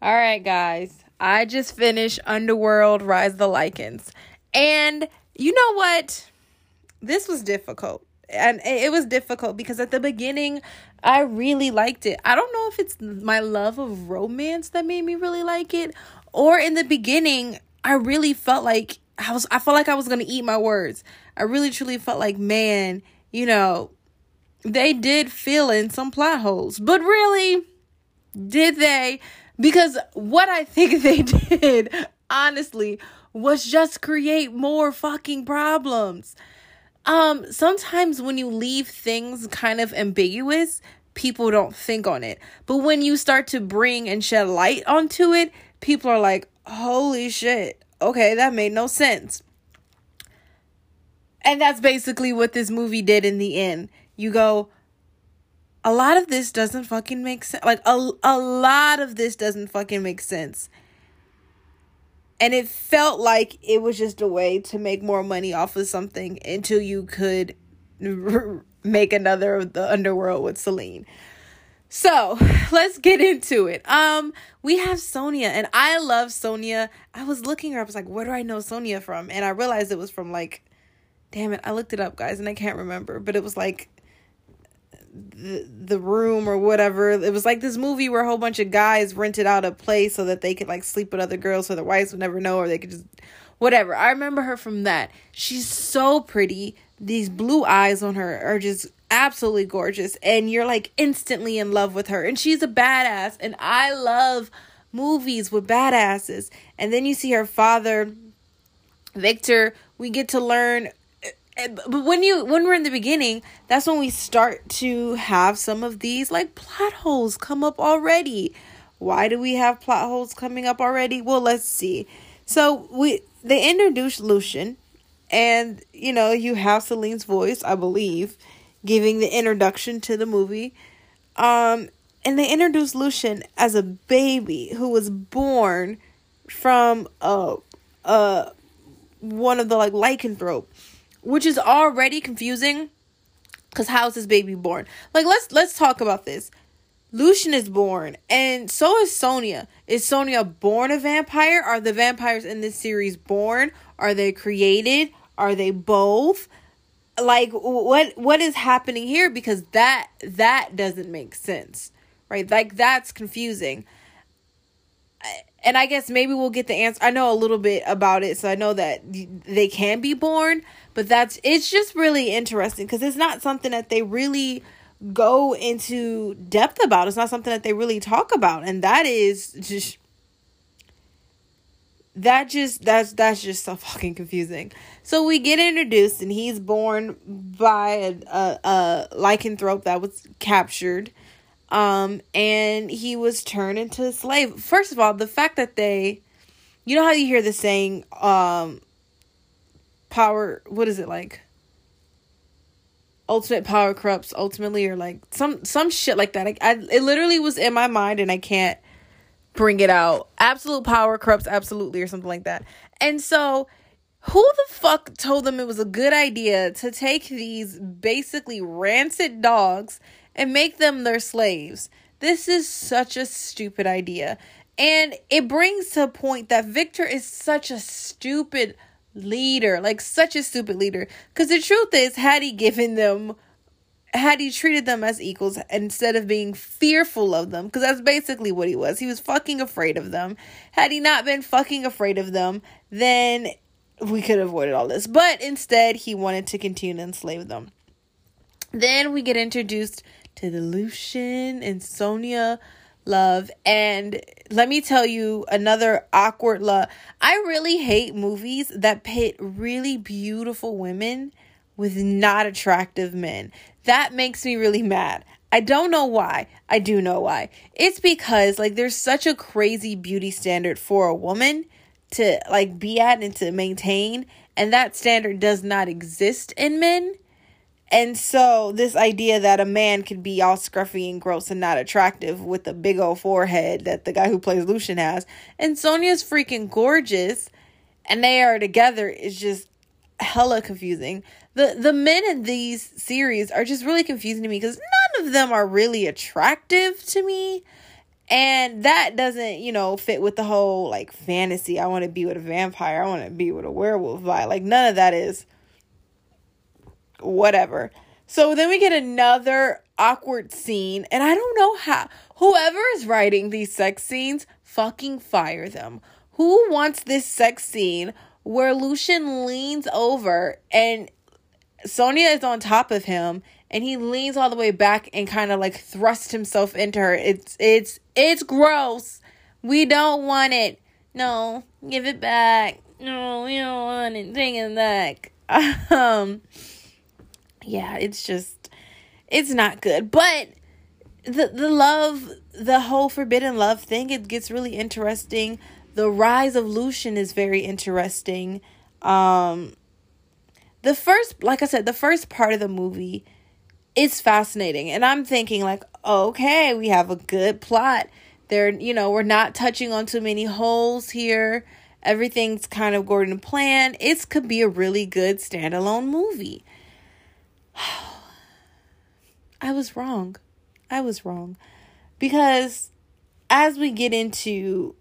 All right, guys. I just finished Underworld Rise of the Lycans. And you know what? This was difficult. And it was difficult because at the beginning, I really liked it. I don't know if it's my love of romance that made me really like it, or in the beginning, I really felt like I was, I felt like I was going to eat my words. I really truly felt like, man, you know, they did fill in some plot holes. But really, did they? Because what I think they did, honestly, was just create more fucking problems. Um, sometimes when you leave things kind of ambiguous, people don't think on it. But when you start to bring and shed light onto it, people are like, holy shit, okay, that made no sense. And that's basically what this movie did in the end. You go, a lot of this doesn't fucking make sense. Like a a lot of this doesn't fucking make sense. And it felt like it was just a way to make more money off of something until you could make another of the underworld with Selene. So let's get into it. Um, we have Sonia, and I love Sonia. I was looking her up. I was like, where do I know Sonia from? And I realized it was from like, damn it, I looked it up, guys, and I can't remember. But it was like the, the room or whatever. It was like this movie where a whole bunch of guys rented out a place so that they could like sleep with other girls so their wives would never know or they could just whatever. I remember her from that. She's so pretty. These blue eyes on her are just absolutely gorgeous and you're like instantly in love with her and she's a badass and I love movies with badasses. And then you see her father Victor, we get to learn but when you when we're in the beginning that's when we start to have some of these like plot holes come up already. Why do we have plot holes coming up already? Well let's see. So we they introduced lucian and you know you have selene's voice i believe giving the introduction to the movie. Um and they introduced lucian as a baby who was born from uh uh one of the like lycanthrope which is already confusing because how's this baby born? Like let's let's talk about this. Lucian is born and so is sonia. Is sonia born a vampire? Are the vampires in this series born? Are they created? Are they both? Like what what is happening here? Because that that doesn't make sense right? Like that's confusing and i guess maybe we'll get the answer i know a little bit about it so i know that they can be born but that's it's just really interesting because it's not something that they really go into depth about. It's not something that they really talk about. And that is just that just that's that's just so fucking confusing. So we get introduced, and he's born by a, a, a lycanthrope that was captured, um, and he was turned into a slave. First of all, the fact that they, you know how you hear the saying, um, power what is it like? Ultimate power corrupts ultimately or like some some shit like that. I, I it literally was in my mind and i can't bring it out. Absolute power corrupts absolutely or something like that. And so who the fuck told them it was a good idea to take these basically rancid dogs and make them their slaves this is such a stupid idea and it brings to a point that victor is such a stupid leader, like such a stupid leader. Because the truth is, had he given them, had he treated them as equals instead of being fearful of them, because that's basically what he was. He was fucking afraid of them. Had he not been fucking afraid of them, then we could have avoided all this. But instead, he wanted to continue to enslave them. Then we get introduced to the Lucian and Sonia love. And let me tell you another awkward love. I really hate movies that pit really beautiful women with not attractive men. That makes me really mad. I don't know why. I do know why. It's because like there's such a crazy beauty standard for a woman to like be at and to maintain and that standard does not exist in men. And so, this idea that a man could be all scruffy and gross and not attractive with the big old forehead that the guy who plays Lucian has, and Sonia's freaking gorgeous, and they are together is just hella confusing. The the men in these series are just really confusing to me because none of them are really attractive to me. And that doesn't, you know, fit with the whole like fantasy. I want to be with a vampire. I want to be with a werewolf vibe. Like none of that is whatever. So then we get another awkward scene, and I don't know how whoever is writing these sex scenes, fucking fire them. Who wants this sex scene where Lucian leans over and Sonia is on top of him and he leans all the way back and kind of like thrusts himself into her. It's it's it's gross. We don't want it. No, give it back. No, we don't want it. Back. Um yeah, it's just it's not good. But the the love, the whole forbidden love thing, it gets really interesting. The rise of Lucian is very interesting. Um the first like I said, the first part of the movie is fascinating. And I'm thinking like, okay, we have a good plot. There, you know, we're not touching on too many holes here. Everything's kind of to plan. It could be a really good standalone movie. I was wrong. I was wrong. Because as we get into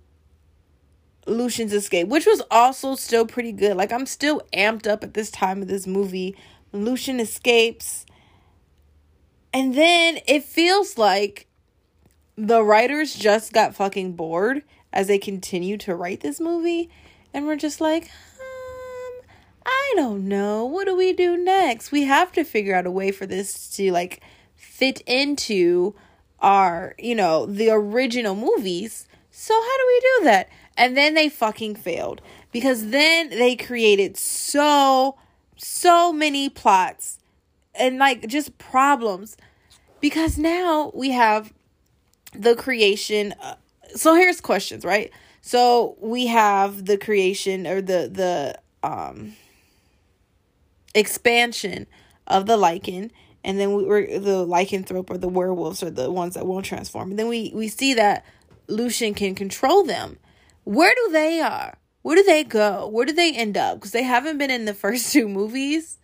Lucian's escape, which was also still pretty good. Like I'm still amped up at this time of this movie. Lucian escapes. And then it feels like the writers just got fucking bored as they continue to write this movie. And we're just like, I don't know. What do we do next? We have to figure out a way for this to like fit into our, you know, the original movies. So how do we do that? And then they fucking failed because then they created so, so many plots and like just problems because now we have the creation. Uh, so here's questions, right? So we have the creation or the, the, um, expansion of the lycan and then we were the lycanthrope or the werewolves are the ones that won't transform and then we we see that lucian can control them where do they are? Where do they go? Where do they end up? Because they haven't been in the first two movies.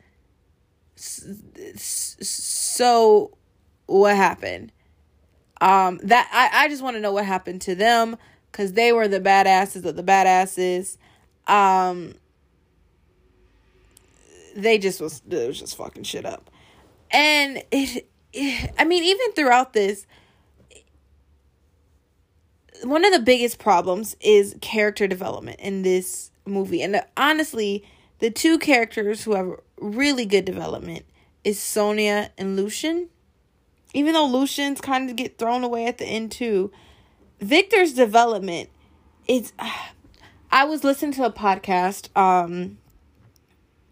So, what happened? Um, that I, I just want to know what happened to them because they were the badasses of the badasses. Um, they just was it was just fucking shit up, and it, it I mean even throughout this, one of the biggest problems is character development in this movie. And honestly, the two characters who have really good development is Sonia and Lucian. Even though Lucian's kind of get thrown away at the end too, Victor's development is I was listening to a podcast um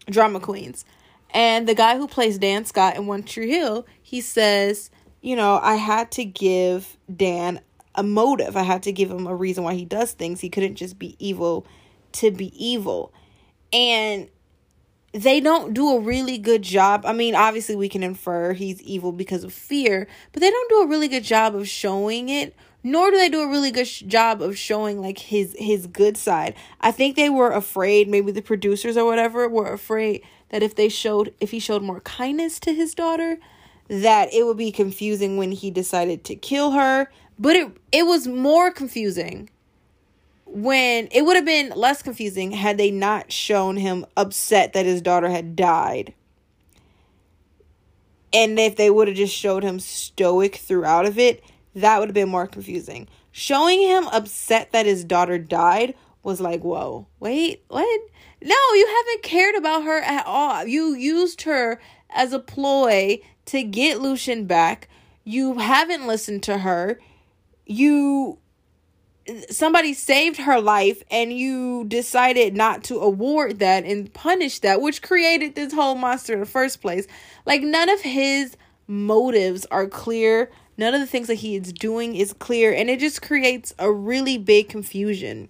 Drama Queens and the guy who plays Dan Scott in One Tree Hill, he says, you know, I had to give Dan a motive. I had to give him a reason why he does things. He couldn't just be evil to be evil. And they don't do a really good job. I mean, obviously we can infer he's evil because of fear, but they don't do a really good job of showing it. Nor do they do a really good sh- job of showing like his his good side. I think they were afraid, maybe the producers or whatever were afraid that if they showed if he showed more kindness to his daughter, that it would be confusing when he decided to kill her but it it was more confusing when it would have been less confusing had they not shown him upset that his daughter had died. And if they would have just showed him stoic throughout of it, that would have been more confusing. Showing him upset that his daughter died was like, whoa, wait, what? No, you haven't cared about her at all. You used her as a ploy to get Lucian back. You haven't listened to her you somebody saved her life and you decided not to award that and punish that which created this whole monster in the first place like none of his motives are clear none of the things that he is doing is clear and it just creates a really big confusion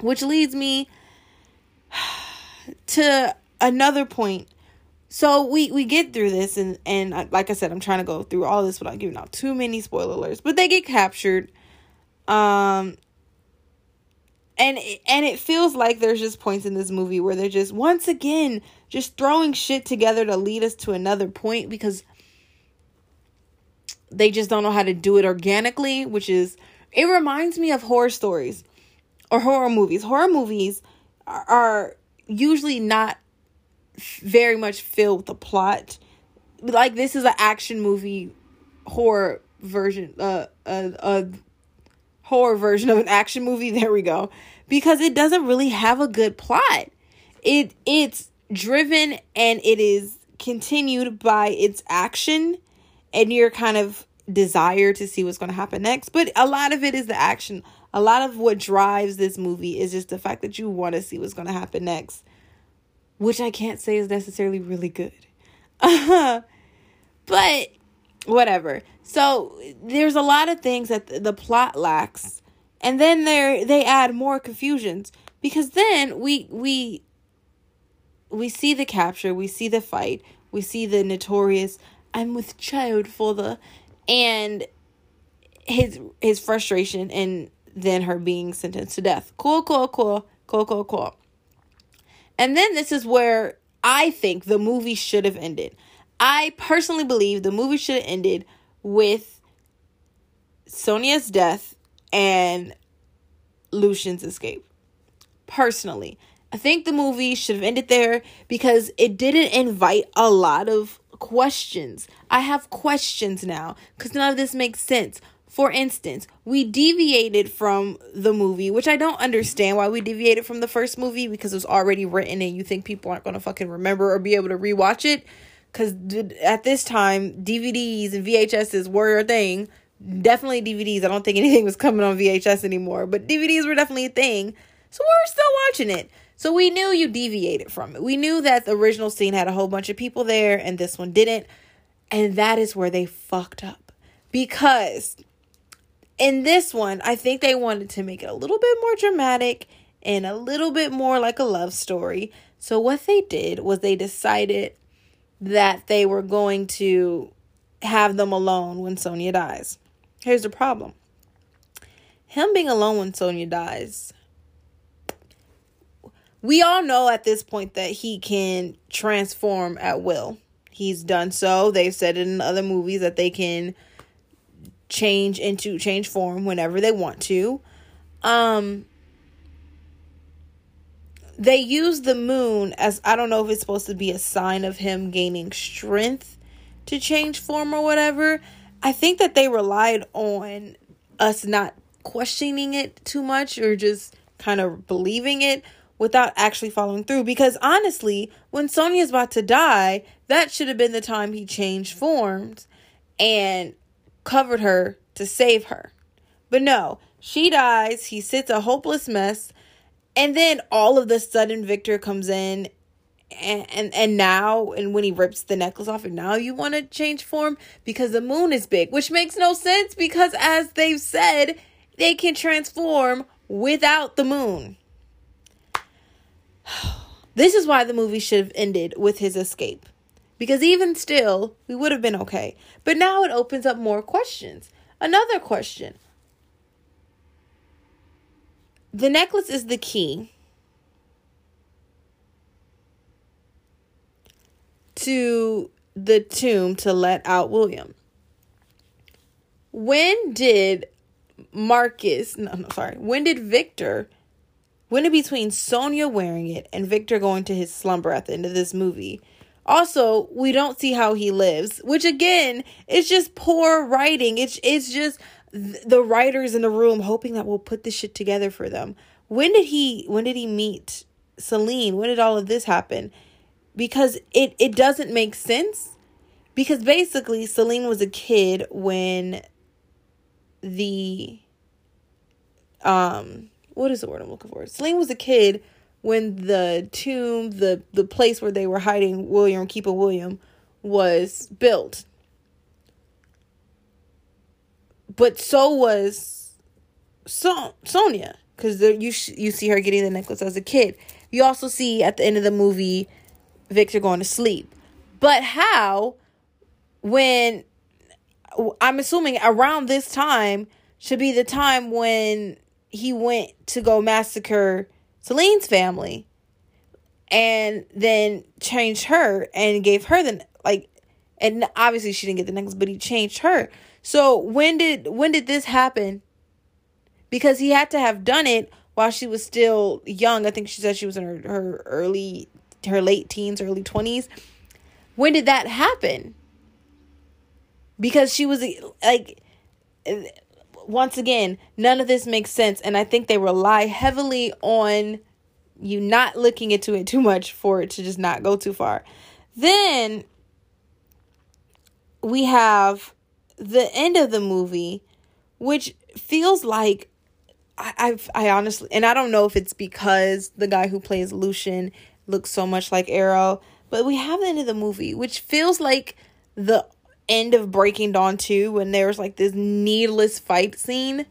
which leads me to another point so we we get through this and and like I said, I'm trying to go through all this without giving out too many spoiler alerts. But they get captured, um, and and it feels like there's just points in this movie where they're just once again just throwing shit together to lead us to another point because they just don't know how to do it organically, which is It reminds me of horror stories or horror movies. Horror movies are, are usually not very much filled with a plot. Like this is an action movie horror version uh a, a horror version of an action movie. There we go. Because it doesn't really have a good plot. It it's driven and it is continued by its action and your kind of desire to see what's going to happen next. But a lot of it is the action. A lot of what drives this movie is just the fact that you want to see what's going to happen next, which I can't say is necessarily really good. but whatever. So there's a lot of things that the plot lacks. And then there they add more confusions because then we we we see the capture, we see the fight, we see the notorious I'm with child father and his his frustration and then her being sentenced to death. Cool, cool, cool, cool, cool, cool. And then this is where I think the movie should have ended. I personally believe the movie should have ended with Sonia's death and Lucian's escape. Personally, I think the movie should have ended there because it didn't invite a lot of questions. I have questions now because none of this makes sense. For instance, we deviated from the movie, which I don't understand why we deviated from the first movie because it was already written and you think people aren't going to fucking remember or be able to rewatch it. Because at this time, DVDs and VHSs were a thing. Definitely DVDs. I don't think anything was coming on VHS anymore, but DVDs were definitely a thing. So we were still watching it. So we knew you deviated from it. We knew that the original scene had a whole bunch of people there and this one didn't. And that is where they fucked up. Because in this one, I think they wanted to make it a little bit more dramatic and a little bit more like a love story. So what they did was they decided that they were going to have them alone when Sonia dies. Here's the problem. Him being alone when Sonia dies we all know at this point that he can transform at will. He's done so. They've said it in other movies that they can change into change form whenever they want to. Um they use the moon as I don't know if it's supposed to be a sign of him gaining strength to change form or whatever. I think that they relied on us not questioning it too much or just kind of believing it without actually following through. Because honestly, when Sonia's about to die, that should have been the time he changed forms and covered her to save her. But no, she dies, he sits a hopeless mess, and then all of the sudden Victor comes in and, and and now and when he rips the necklace off and now you want to change form because the moon is big which makes no sense because as they've said they can transform without the moon this is why the movie should have ended with his escape. Because even still, we would have been okay. But now it opens up more questions. Another question The necklace is the key to the tomb to let out William. When did Marcus, no, no, sorry, when did Victor when in between Sonia wearing it and Victor going to his slumber at the end of this movie. Also, we don't see how he lives, which again is just poor writing. It's it's just the writers in the room hoping that we'll put this shit together for them. When did he when did he meet Selene? When did all of this happen? Because it it doesn't make sense. Because basically Selene was a kid when the um what is the word I'm looking for? Selene was a kid when the tomb, the the place where they were hiding William, keeping William, was built. But so was so- Sonia, because you sh- you see her getting the necklace as a kid. You also see at the end of the movie Victor going to sleep. But how, when I'm assuming around this time should be the time when he went to go massacre Selene's family and then changed her and gave her the like and obviously she didn't get the necklace but he changed her so when did when did this happen because he had to have done it while she was still young. I think she said she was in her, her early, her late teens, early 20s. When did that happen? Because she was like, once again, none of this makes sense. And I think they rely heavily on you not looking into it too much for it to just not go too far. Then we have the end of the movie, which feels like I, I've I honestly and I don't know if it's because the guy who plays Lucian looks so much like Aro, but we have the end of the movie, which feels like the end of Breaking Dawn 2 when there's like this needless fight scene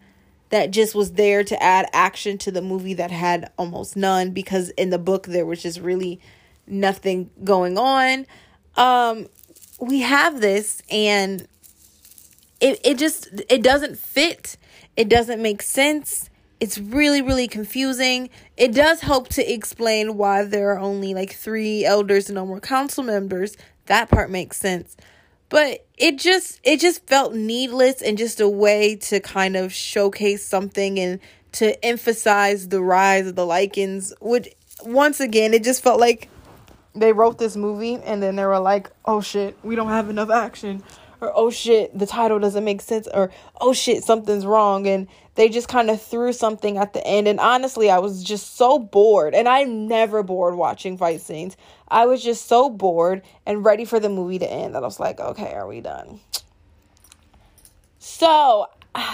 that just was there to add action to the movie that had almost none because in the book there was just really nothing going on. Um we have this and it it just it doesn't fit. It doesn't make sense. It's really really confusing. It does help to explain why there are only like 3 elders and no more council members. That part makes sense. But it just it just felt needless and just a way to kind of showcase something and to emphasize the rise of the Lycans. Which once again, it just felt like they wrote this movie and then they were like, "Oh shit, we don't have enough action." Or oh shit, the title doesn't make sense or oh shit, something's wrong and they just kind of threw something at the end and honestly, I was just so bored and I'm never bored watching fight scenes. I was just so bored and ready for the movie to end that I was like, "Okay, are we done?" So,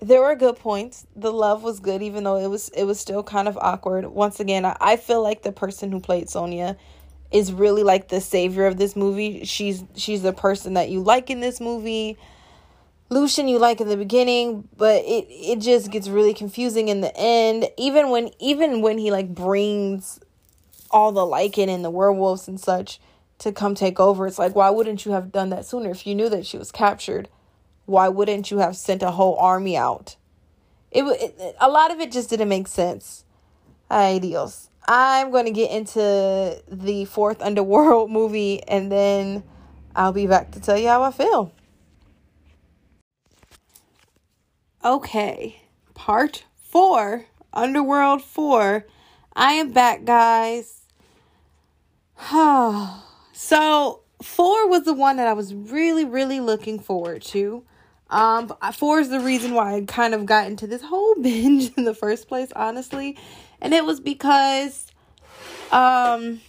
there were good points. The love was good, even though it was it was still kind of awkward. Once again, I, I feel like the person who played Sonya is really like the savior of this movie. She's she's the person that you like in this movie. Lucian you like in the beginning, but it it just gets really confusing in the end. Even when even when he like brings all the Lycan and the werewolves and such to come take over, it's like why wouldn't you have done that sooner if you knew that she was captured? why wouldn't you have sent a whole army out? It, it a lot of it just didn't make sense. Ay Dios. I'm going to get into the fourth underworld movie and then I'll be back to tell you how I feel. Okay, part four, Underworld 4. I am back, guys. so, four was the one that I was really, really looking forward to. Um, four is the reason why I kind of got into this whole binge in the first place, honestly. And it was because um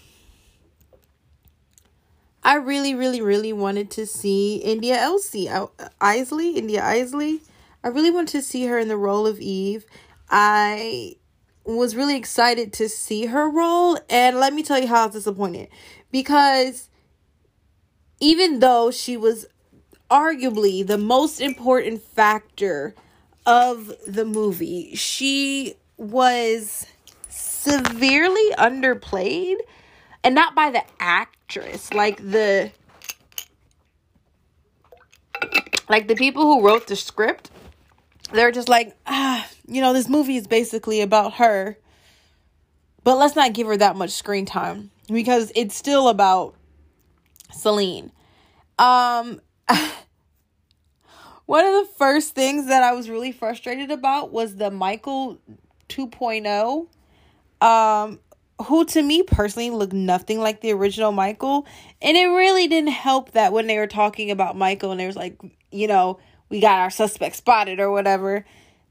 I really, really, really wanted to see India Elsie, uh, Eisley, India Eisley. I really wanted to see her in the role of Eve. I was really excited to see her role, and let me tell you how I was disappointed because even though she was arguably the most important factor of the movie. She was severely underplayed and not by the actress, like the like the people who wrote the script. They're just like, ah, you know, this movie is basically about her. But let's not give her that much screen time because it's still about Selene. Um one of the first things that I was really frustrated about was the Michael 2.0 um who to me personally looked nothing like the original Michael and it really didn't help that when they were talking about Michael and there was like you know we got our suspect spotted or whatever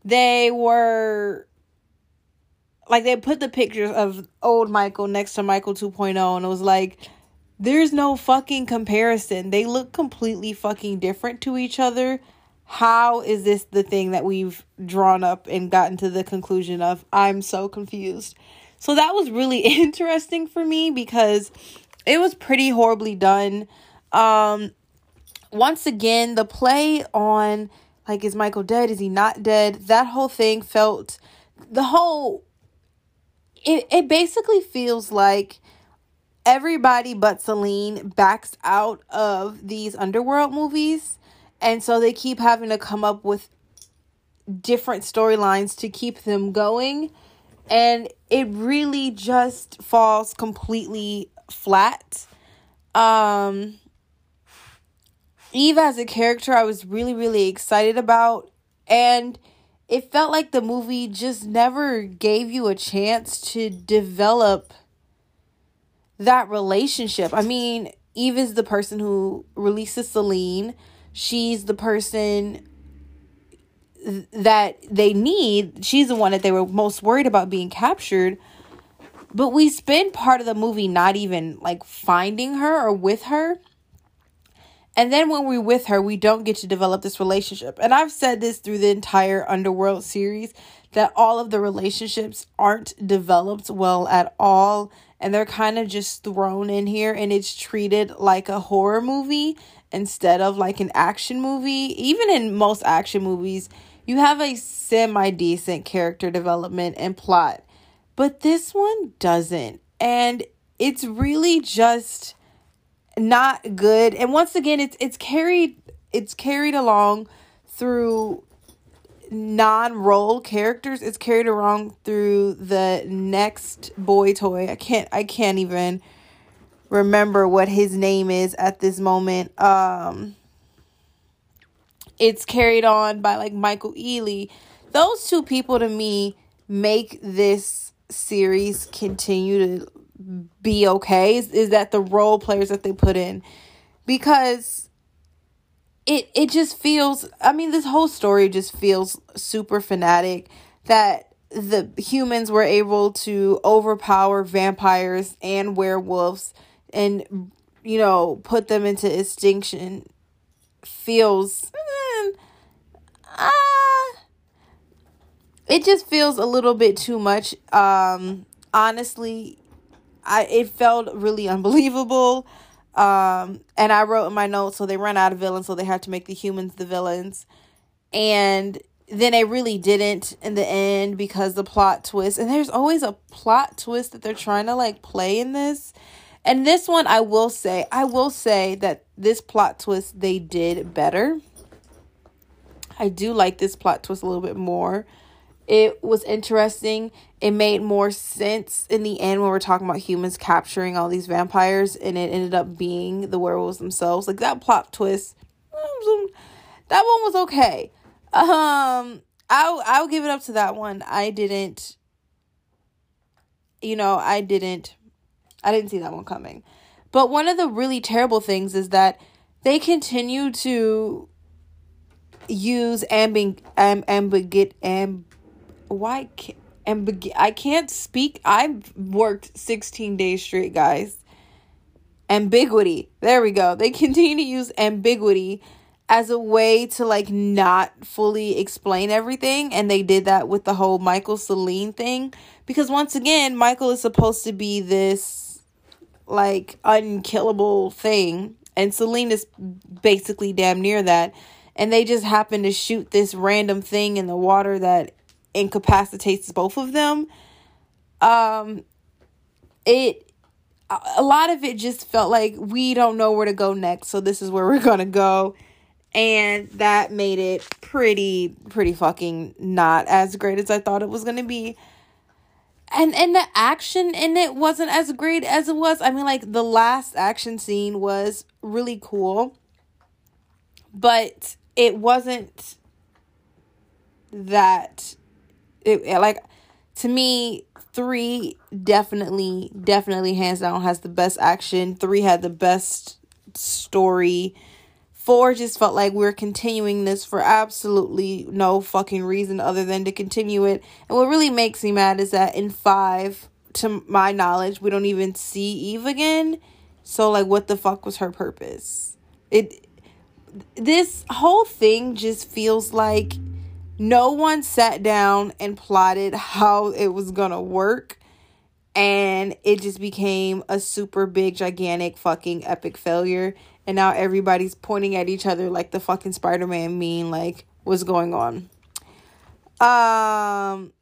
they were like they put the pictures of old Michael next to Michael 2.0 and it was like there's no fucking comparison. They look completely fucking different to each other. How is this the thing that we've drawn up and gotten to the conclusion of? I'm so confused. So that was really interesting for me because it was pretty horribly done. Um once again, the play on like is Michael dead? Is he not dead? That whole thing felt the whole it it basically feels like everybody but Selene backs out of these underworld movies. And so they keep having to come up with different storylines to keep them going. And it really just falls completely flat. Um Eve as a character I was really really excited about And it felt like the movie just never gave you a chance to develop that relationship. I mean, Eve is the person who releases Selene. She's the person that they need. She's the one that they were most worried about being captured. But we spend part of the movie not even like finding her or with her. And then when we're with her, we don't get to develop this relationship. And I've said this through the entire Underworld series that all of the relationships aren't developed well at all. And they're kind of just thrown in here and it's treated like a horror movie instead of like an action movie. Even in most action movies, you have a semi decent character development and plot, but this one doesn't. And it's really just not good. And once again, it's it's carried it's carried along through non-role characters. It's carried along through the next boy toy. I can't I can't even remember what his name is at this moment. Um it's carried on by like Michael Ealy. Those two people to me make this series continue to be okay is, is that the role players that they put in because it it just feels I mean this whole story just feels super fanatic that the humans were able to overpower vampires and werewolves and you know put them into extinction feels uh, it just feels a little bit too much. Um, honestly, I it felt really unbelievable. Um, and I wrote in my notes, so they run out of villains, so they have to make the humans the villains. And then they really didn't in the end because the plot twist, and there's always a plot twist that they're trying to like play in this. And this one, I will say, I will say that this plot twist they did better. I do like this plot twist a little bit more. It was interesting. It made more sense in the end when we're talking about humans capturing all these vampires and it ended up being the werewolves themselves. Like that plot twist, that one was okay. Um, I'll I'll give it up to that one. I didn't you know, I didn't I didn't see that one coming. But one of the really terrible things is that they continue to use ambing am ambiguity am why can't ambig I can't speak. I've worked 16 days straight, guys. Ambiguity. There we go. They continue to use ambiguity as a way to like not fully explain everything and they did that with the whole Michael Selene thing because once again Michael is supposed to be this like unkillable thing and Selene is basically damn near that and they just happen to shoot this random thing in the water that incapacitates both of them. Um it a lot of it just felt like we don't know where to go next so this is where we're gonna go. And that made it pretty pretty fucking not as great as i thought it was gonna be. And and the action in it wasn't as great as it was. I mean like the last action scene was really cool. But it wasn't that it like to me three definitely definitely hands down has the best action. Three had the best story. Four just felt like we are continuing this for absolutely no fucking reason other than to continue it. And what really makes me mad is that in five to my knowledge we don't even see eve again. So like what the fuck was her purpose? It this whole thing just feels like no one sat down and plotted how it was gonna work. And it just became a super big gigantic fucking epic failure. And now everybody's pointing at each other like the fucking spider-man meme like what's going on? Um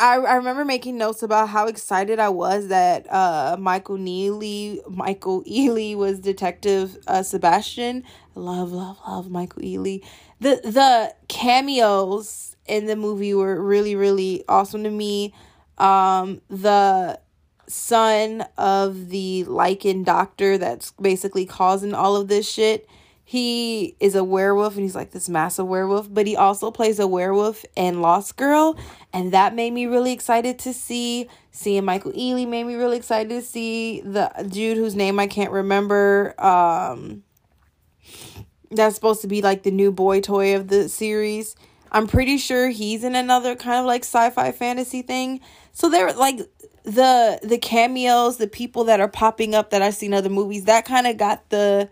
I, I remember making notes about how excited I was that uh, Michael Neely, Michael Ealy was Detective uh, Sebastian. love, love, love Michael Ealy. The the cameos in the movie were really, really awesome to me. Um, the son of the Lycan doctor that's basically causing all of this shit. He is a werewolf and he's like this massive werewolf, but he also plays a werewolf in Lost Girl, and that made me really excited to see. Seeing Michael Ealy made me really excited to see the dude whose name I can't remember. Um, that's supposed to be like the new boy toy of the series. I'm pretty sure he's in another kind of like sci-fi fantasy thing. So they're like the the cameos, the people that are popping up that I've seen other movies, that kind of got the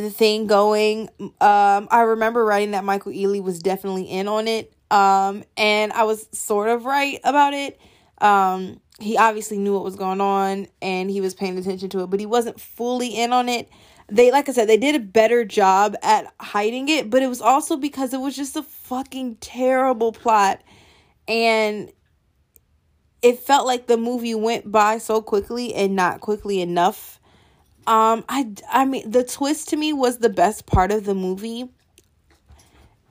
the thing going. Um, I remember writing that Michael Ealy was definitely in on it. Um, and I was sort of right about it. Um, he obviously knew what was going on and he was paying attention to it, but he wasn't fully in on it. They, like I said, they did a better job at hiding it, but it was also because it was just a fucking terrible plot. And it felt like the movie went by so quickly and not quickly enough um, I I mean the twist to me was the best part of the movie.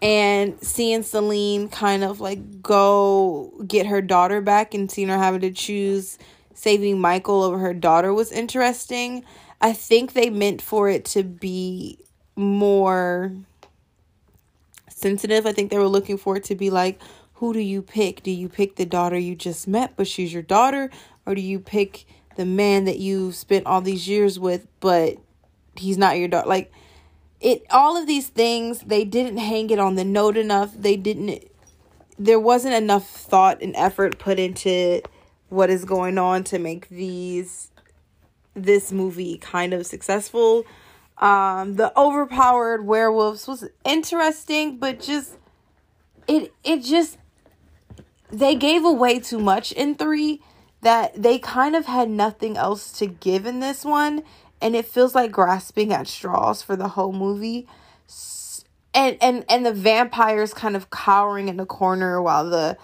And seeing Selene kind of like go get her daughter back and seeing her having to choose saving Michael over her daughter was interesting. I think they meant for it to be more sensitive. I think they were looking for it to be like, who do you pick? Do you pick the daughter you just met, but she's your daughter? Or do you pick the man that you spent all these years with, but he's not your daughter. Like it all of these things, they didn't hang it on the note enough. They didn't there wasn't enough thought and effort put into what is going on to make these this movie kind of successful. Um the overpowered werewolves was interesting, but just it it just they gave away too much in 3 that they kind of had nothing else to give in this one and it feels like grasping at straws for the whole movie. And and and the vampires kind of cowering in the corner while the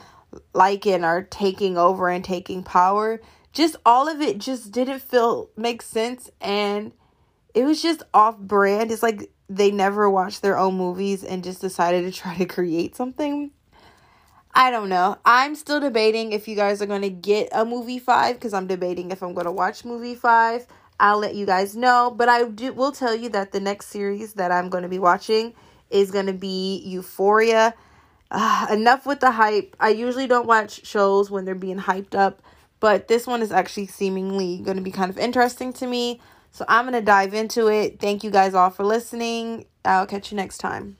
lycan are taking over and taking power. Just all of it just didn't feel make sense and it was just off brand. It's like they never watched their own movies and just decided to try to create something I don't know. I'm still debating if you guys are going to get a movie 5 because I'm debating if I'm going to watch movie 5. I'll let you guys know, but I do, will tell you that the next series that I'm going to be watching is going to be Euphoria. Uh, enough with the hype. I usually don't watch shows when they're being hyped up, but this one is actually seemingly going to be kind of interesting to me. So I'm going to dive into it. Thank you guys all for listening. I'll catch you next time.